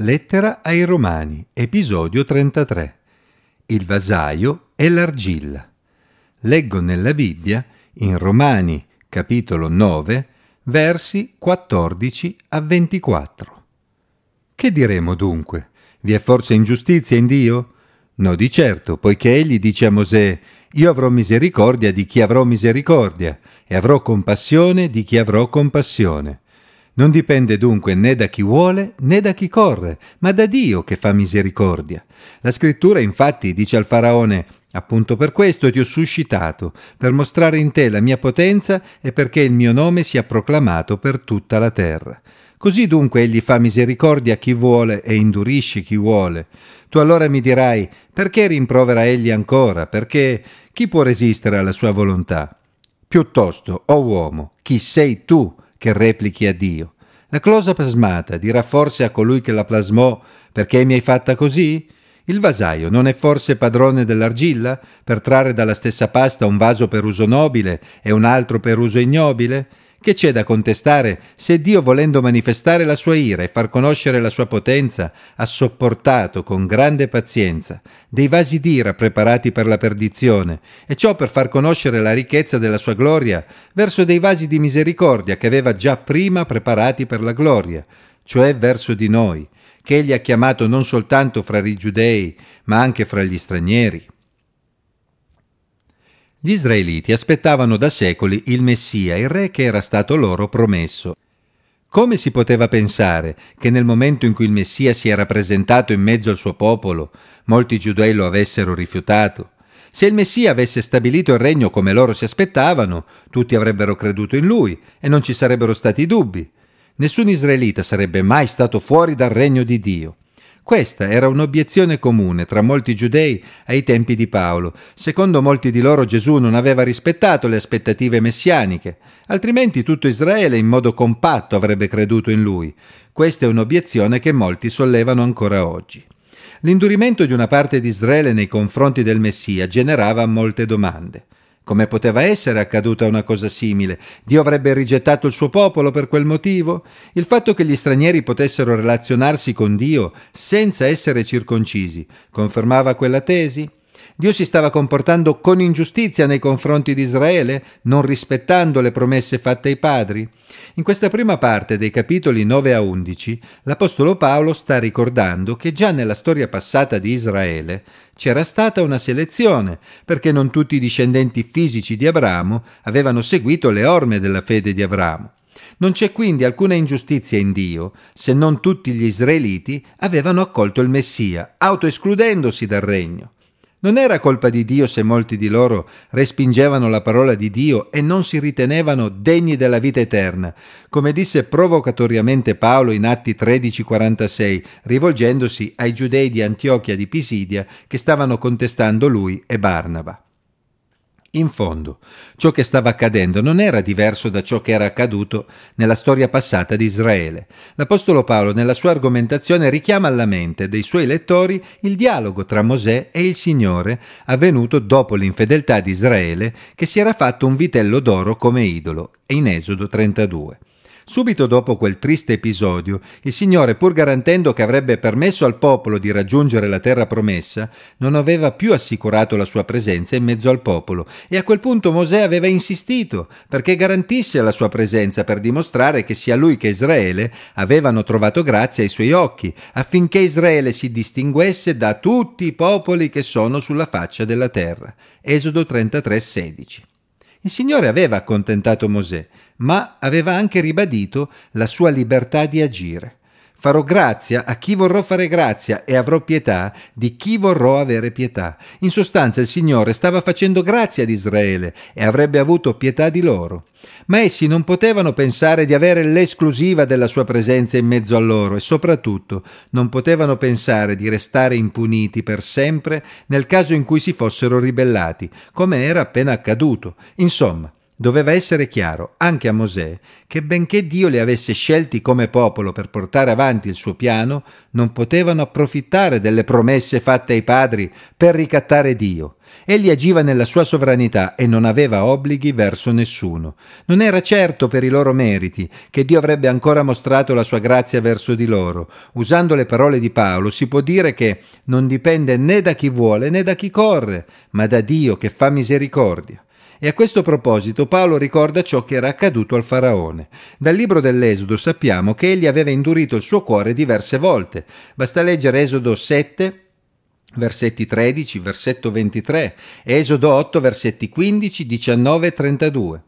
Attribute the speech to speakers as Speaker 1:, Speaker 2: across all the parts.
Speaker 1: Lettera ai Romani, episodio 33. Il vasaio e l'argilla. Leggo nella Bibbia, in Romani, capitolo 9, versi 14 a 24. Che diremo dunque? Vi è forse ingiustizia in Dio? No, di certo, poiché egli dice a Mosè, io avrò misericordia di chi avrò misericordia, e avrò compassione di chi avrò compassione. Non dipende dunque né da chi vuole né da chi corre, ma da Dio che fa misericordia. La scrittura infatti dice al faraone Appunto per questo ti ho suscitato, per mostrare in te la mia potenza e perché il mio nome sia proclamato per tutta la terra. Così dunque egli fa misericordia a chi vuole e indurisce chi vuole. Tu allora mi dirai, perché rimprovera egli ancora? Perché chi può resistere alla sua volontà? Piuttosto, o oh uomo, chi sei tu che replichi a Dio. La closa plasmata dirà forse a colui che la plasmò perché mi hai fatta così? Il vasaio non è forse padrone dell'argilla per trarre dalla stessa pasta un vaso per uso nobile e un altro per uso ignobile? Che c'è da contestare se Dio, volendo manifestare la sua ira e far conoscere la sua potenza, ha sopportato con grande pazienza dei vasi d'ira preparati per la perdizione, e ciò per far conoscere la ricchezza della sua gloria verso dei vasi di misericordia che aveva già prima preparati per la gloria, cioè verso di noi, che egli ha chiamato non soltanto fra i giudei, ma anche fra gli stranieri. Gli israeliti aspettavano da secoli il Messia, il re che era stato loro promesso. Come si poteva pensare che nel momento in cui il Messia si era presentato in mezzo al suo popolo, molti giudei lo avessero rifiutato? Se il Messia avesse stabilito il regno come loro si aspettavano, tutti avrebbero creduto in lui e non ci sarebbero stati dubbi. Nessun israelita sarebbe mai stato fuori dal regno di Dio. Questa era un'obiezione comune tra molti giudei ai tempi di Paolo. Secondo molti di loro Gesù non aveva rispettato le aspettative messianiche, altrimenti tutto Israele in modo compatto avrebbe creduto in lui. Questa è un'obiezione che molti sollevano ancora oggi. L'indurimento di una parte di Israele nei confronti del Messia generava molte domande. Come poteva essere accaduta una cosa simile? Dio avrebbe rigettato il suo popolo per quel motivo? Il fatto che gli stranieri potessero relazionarsi con Dio senza essere circoncisi confermava quella tesi? Dio si stava comportando con ingiustizia nei confronti di Israele, non rispettando le promesse fatte ai padri? In questa prima parte dei capitoli 9 a 11, l'Apostolo Paolo sta ricordando che già nella storia passata di Israele c'era stata una selezione, perché non tutti i discendenti fisici di Abramo avevano seguito le orme della fede di Abramo. Non c'è quindi alcuna ingiustizia in Dio, se non tutti gli israeliti avevano accolto il Messia, autoescludendosi dal regno. Non era colpa di Dio se molti di loro respingevano la parola di Dio e non si ritenevano degni della vita eterna, come disse provocatoriamente Paolo in Atti 13:46, rivolgendosi ai giudei di Antiochia di Pisidia che stavano contestando lui e Barnaba. In fondo, ciò che stava accadendo non era diverso da ciò che era accaduto nella storia passata di Israele. L'Apostolo Paolo nella sua argomentazione richiama alla mente dei suoi lettori il dialogo tra Mosè e il Signore avvenuto dopo l'infedeltà di Israele che si era fatto un vitello d'oro come idolo, in Esodo 32. Subito dopo quel triste episodio, il Signore, pur garantendo che avrebbe permesso al popolo di raggiungere la terra promessa, non aveva più assicurato la sua presenza in mezzo al popolo e a quel punto Mosè aveva insistito perché garantisse la sua presenza per dimostrare che sia lui che Israele avevano trovato grazia ai suoi occhi, affinché Israele si distinguesse da tutti i popoli che sono sulla faccia della terra. Esodo 33, 16. Il Signore aveva accontentato Mosè, ma aveva anche ribadito la sua libertà di agire. Farò grazia a chi vorrò fare grazia e avrò pietà di chi vorrò avere pietà. In sostanza il Signore stava facendo grazia ad Israele e avrebbe avuto pietà di loro. Ma essi non potevano pensare di avere l'esclusiva della sua presenza in mezzo a loro e soprattutto non potevano pensare di restare impuniti per sempre nel caso in cui si fossero ribellati, come era appena accaduto. Insomma, Doveva essere chiaro anche a Mosè che benché Dio li avesse scelti come popolo per portare avanti il suo piano, non potevano approfittare delle promesse fatte ai padri per ricattare Dio. Egli agiva nella sua sovranità e non aveva obblighi verso nessuno. Non era certo per i loro meriti che Dio avrebbe ancora mostrato la sua grazia verso di loro. Usando le parole di Paolo si può dire che non dipende né da chi vuole né da chi corre, ma da Dio che fa misericordia. E a questo proposito Paolo ricorda ciò che era accaduto al faraone. Dal libro dell'Esodo sappiamo che egli aveva indurito il suo cuore diverse volte. Basta leggere Esodo 7, versetti 13, versetto 23, Esodo 8, versetti 15, 19 e 32.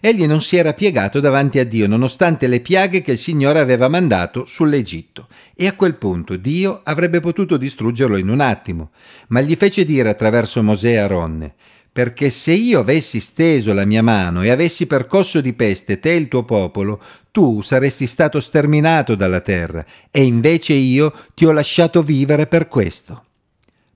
Speaker 1: Egli non si era piegato davanti a Dio nonostante le piaghe che il Signore aveva mandato sull'Egitto e a quel punto Dio avrebbe potuto distruggerlo in un attimo, ma gli fece dire attraverso Mosè e Aronne perché se io avessi steso la mia mano e avessi percosso di peste te e il tuo popolo, tu saresti stato sterminato dalla terra, e invece io ti ho lasciato vivere per questo,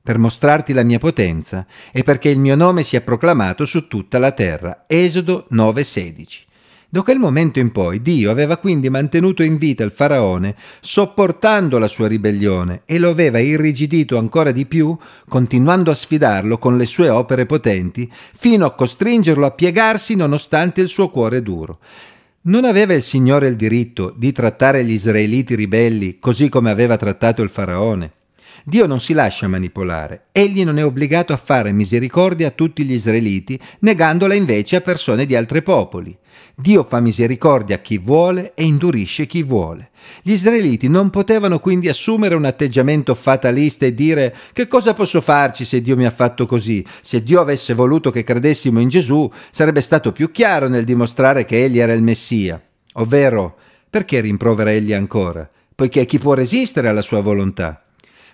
Speaker 1: per mostrarti la mia potenza e perché il mio nome sia proclamato su tutta la terra. Esodo 9:16. Da quel momento in poi Dio aveva quindi mantenuto in vita il faraone, sopportando la sua ribellione, e lo aveva irrigidito ancora di più, continuando a sfidarlo con le sue opere potenti, fino a costringerlo a piegarsi nonostante il suo cuore duro. Non aveva il Signore il diritto di trattare gli israeliti ribelli così come aveva trattato il faraone? Dio non si lascia manipolare, egli non è obbligato a fare misericordia a tutti gli israeliti, negandola invece a persone di altri popoli. Dio fa misericordia a chi vuole e indurisce chi vuole. Gli israeliti non potevano quindi assumere un atteggiamento fatalista e dire che cosa posso farci se Dio mi ha fatto così? Se Dio avesse voluto che credessimo in Gesù, sarebbe stato più chiaro nel dimostrare che egli era il Messia. Ovvero, perché rimprovera egli ancora? Poiché chi può resistere alla sua volontà?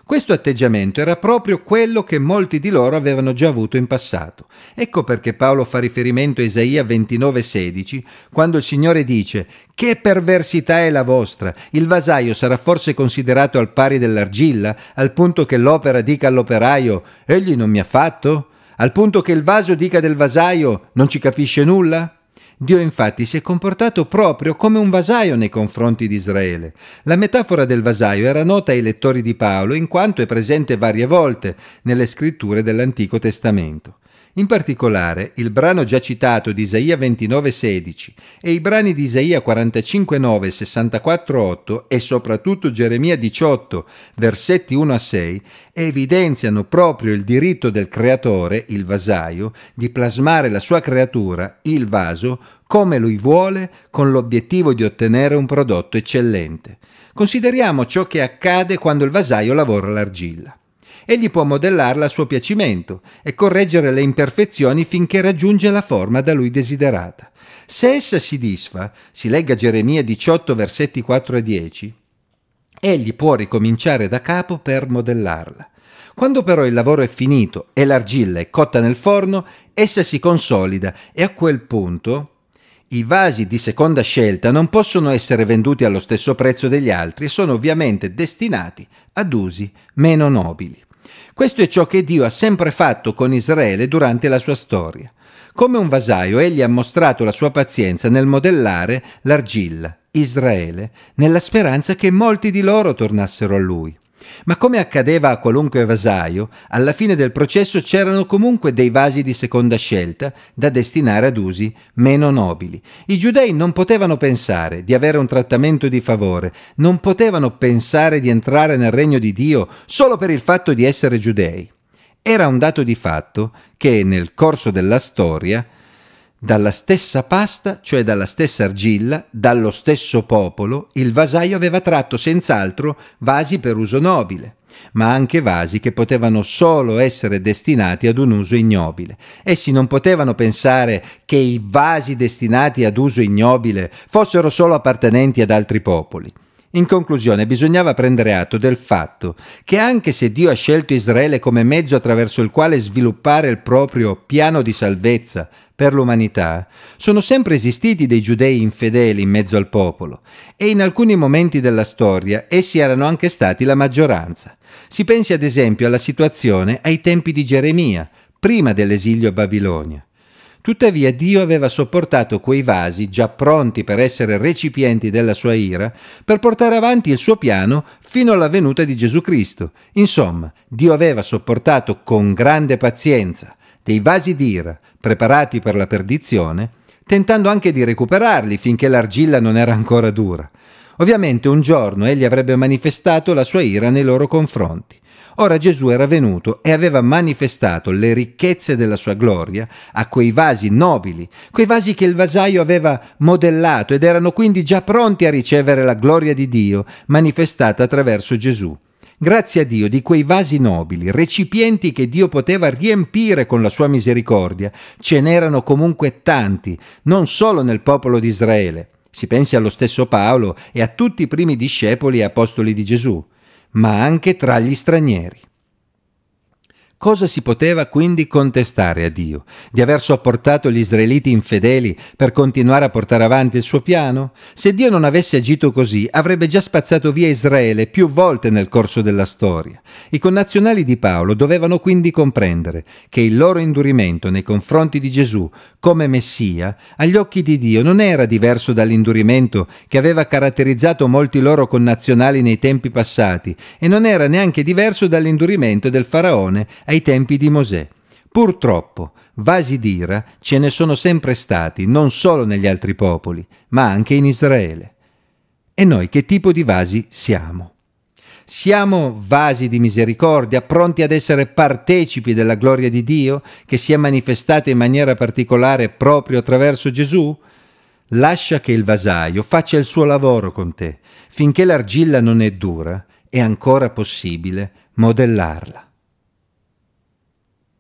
Speaker 1: Questo atteggiamento era proprio quello che molti di loro avevano già avuto in passato. Ecco perché Paolo fa riferimento a Isaia 29,16, quando il Signore dice: Che perversità è la vostra! Il vasaio sarà forse considerato al pari dell'argilla, al punto che l'opera dica all'operaio: Egli non mi ha fatto? Al punto che il vaso dica del vasaio: Non ci capisce nulla? Dio infatti si è comportato proprio come un vasaio nei confronti di Israele. La metafora del vasaio era nota ai lettori di Paolo in quanto è presente varie volte nelle scritture dell'Antico Testamento. In particolare, il brano già citato di Isaia 29,16 e i brani di Isaia 45,9 e 64,8 e soprattutto Geremia 18, versetti 1 a 6, evidenziano proprio il diritto del creatore, il vasaio, di plasmare la sua creatura, il vaso, come lui vuole, con l'obiettivo di ottenere un prodotto eccellente. Consideriamo ciò che accade quando il vasaio lavora l'argilla. Egli può modellarla a suo piacimento e correggere le imperfezioni finché raggiunge la forma da lui desiderata. Se essa si disfa, si legga Geremia 18 versetti 4 e 10, egli può ricominciare da capo per modellarla. Quando però il lavoro è finito e l'argilla è cotta nel forno, essa si consolida e a quel punto i vasi di seconda scelta non possono essere venduti allo stesso prezzo degli altri e sono ovviamente destinati ad usi meno nobili. Questo è ciò che Dio ha sempre fatto con Israele durante la sua storia. Come un vasaio, egli ha mostrato la sua pazienza nel modellare l'argilla, Israele, nella speranza che molti di loro tornassero a lui. Ma come accadeva a qualunque vasaio, alla fine del processo c'erano comunque dei vasi di seconda scelta da destinare ad usi meno nobili. I giudei non potevano pensare di avere un trattamento di favore, non potevano pensare di entrare nel regno di Dio solo per il fatto di essere giudei. Era un dato di fatto che nel corso della storia dalla stessa pasta, cioè dalla stessa argilla, dallo stesso popolo, il vasaio aveva tratto senz'altro vasi per uso nobile, ma anche vasi che potevano solo essere destinati ad un uso ignobile. Essi non potevano pensare che i vasi destinati ad uso ignobile fossero solo appartenenti ad altri popoli. In conclusione, bisognava prendere atto del fatto che anche se Dio ha scelto Israele come mezzo attraverso il quale sviluppare il proprio piano di salvezza per l'umanità, sono sempre esistiti dei giudei infedeli in mezzo al popolo e in alcuni momenti della storia essi erano anche stati la maggioranza. Si pensi ad esempio alla situazione ai tempi di Geremia, prima dell'esilio a Babilonia. Tuttavia Dio aveva sopportato quei vasi, già pronti per essere recipienti della sua ira, per portare avanti il suo piano fino alla venuta di Gesù Cristo. Insomma, Dio aveva sopportato con grande pazienza dei vasi d'ira preparati per la perdizione, tentando anche di recuperarli finché l'argilla non era ancora dura. Ovviamente un giorno egli avrebbe manifestato la sua ira nei loro confronti. Ora Gesù era venuto e aveva manifestato le ricchezze della sua gloria a quei vasi nobili, quei vasi che il vasaio aveva modellato ed erano quindi già pronti a ricevere la gloria di Dio manifestata attraverso Gesù. Grazie a Dio di quei vasi nobili, recipienti che Dio poteva riempire con la sua misericordia, ce n'erano comunque tanti, non solo nel popolo di Israele. Si pensi allo stesso Paolo e a tutti i primi discepoli e apostoli di Gesù ma anche tra gli stranieri. Cosa si poteva quindi contestare a Dio? Di aver sopportato gli israeliti infedeli per continuare a portare avanti il suo piano? Se Dio non avesse agito così, avrebbe già spazzato via Israele più volte nel corso della storia. I connazionali di Paolo dovevano quindi comprendere che il loro indurimento nei confronti di Gesù come Messia, agli occhi di Dio, non era diverso dall'indurimento che aveva caratterizzato molti loro connazionali nei tempi passati e non era neanche diverso dall'indurimento del faraone ai tempi di Mosè. Purtroppo, vasi d'ira ce ne sono sempre stati, non solo negli altri popoli, ma anche in Israele. E noi che tipo di vasi siamo? Siamo vasi di misericordia, pronti ad essere partecipi della gloria di Dio, che si è manifestata in maniera particolare proprio attraverso Gesù? Lascia che il vasaio faccia il suo lavoro con te. Finché l'argilla non è dura, è ancora possibile modellarla.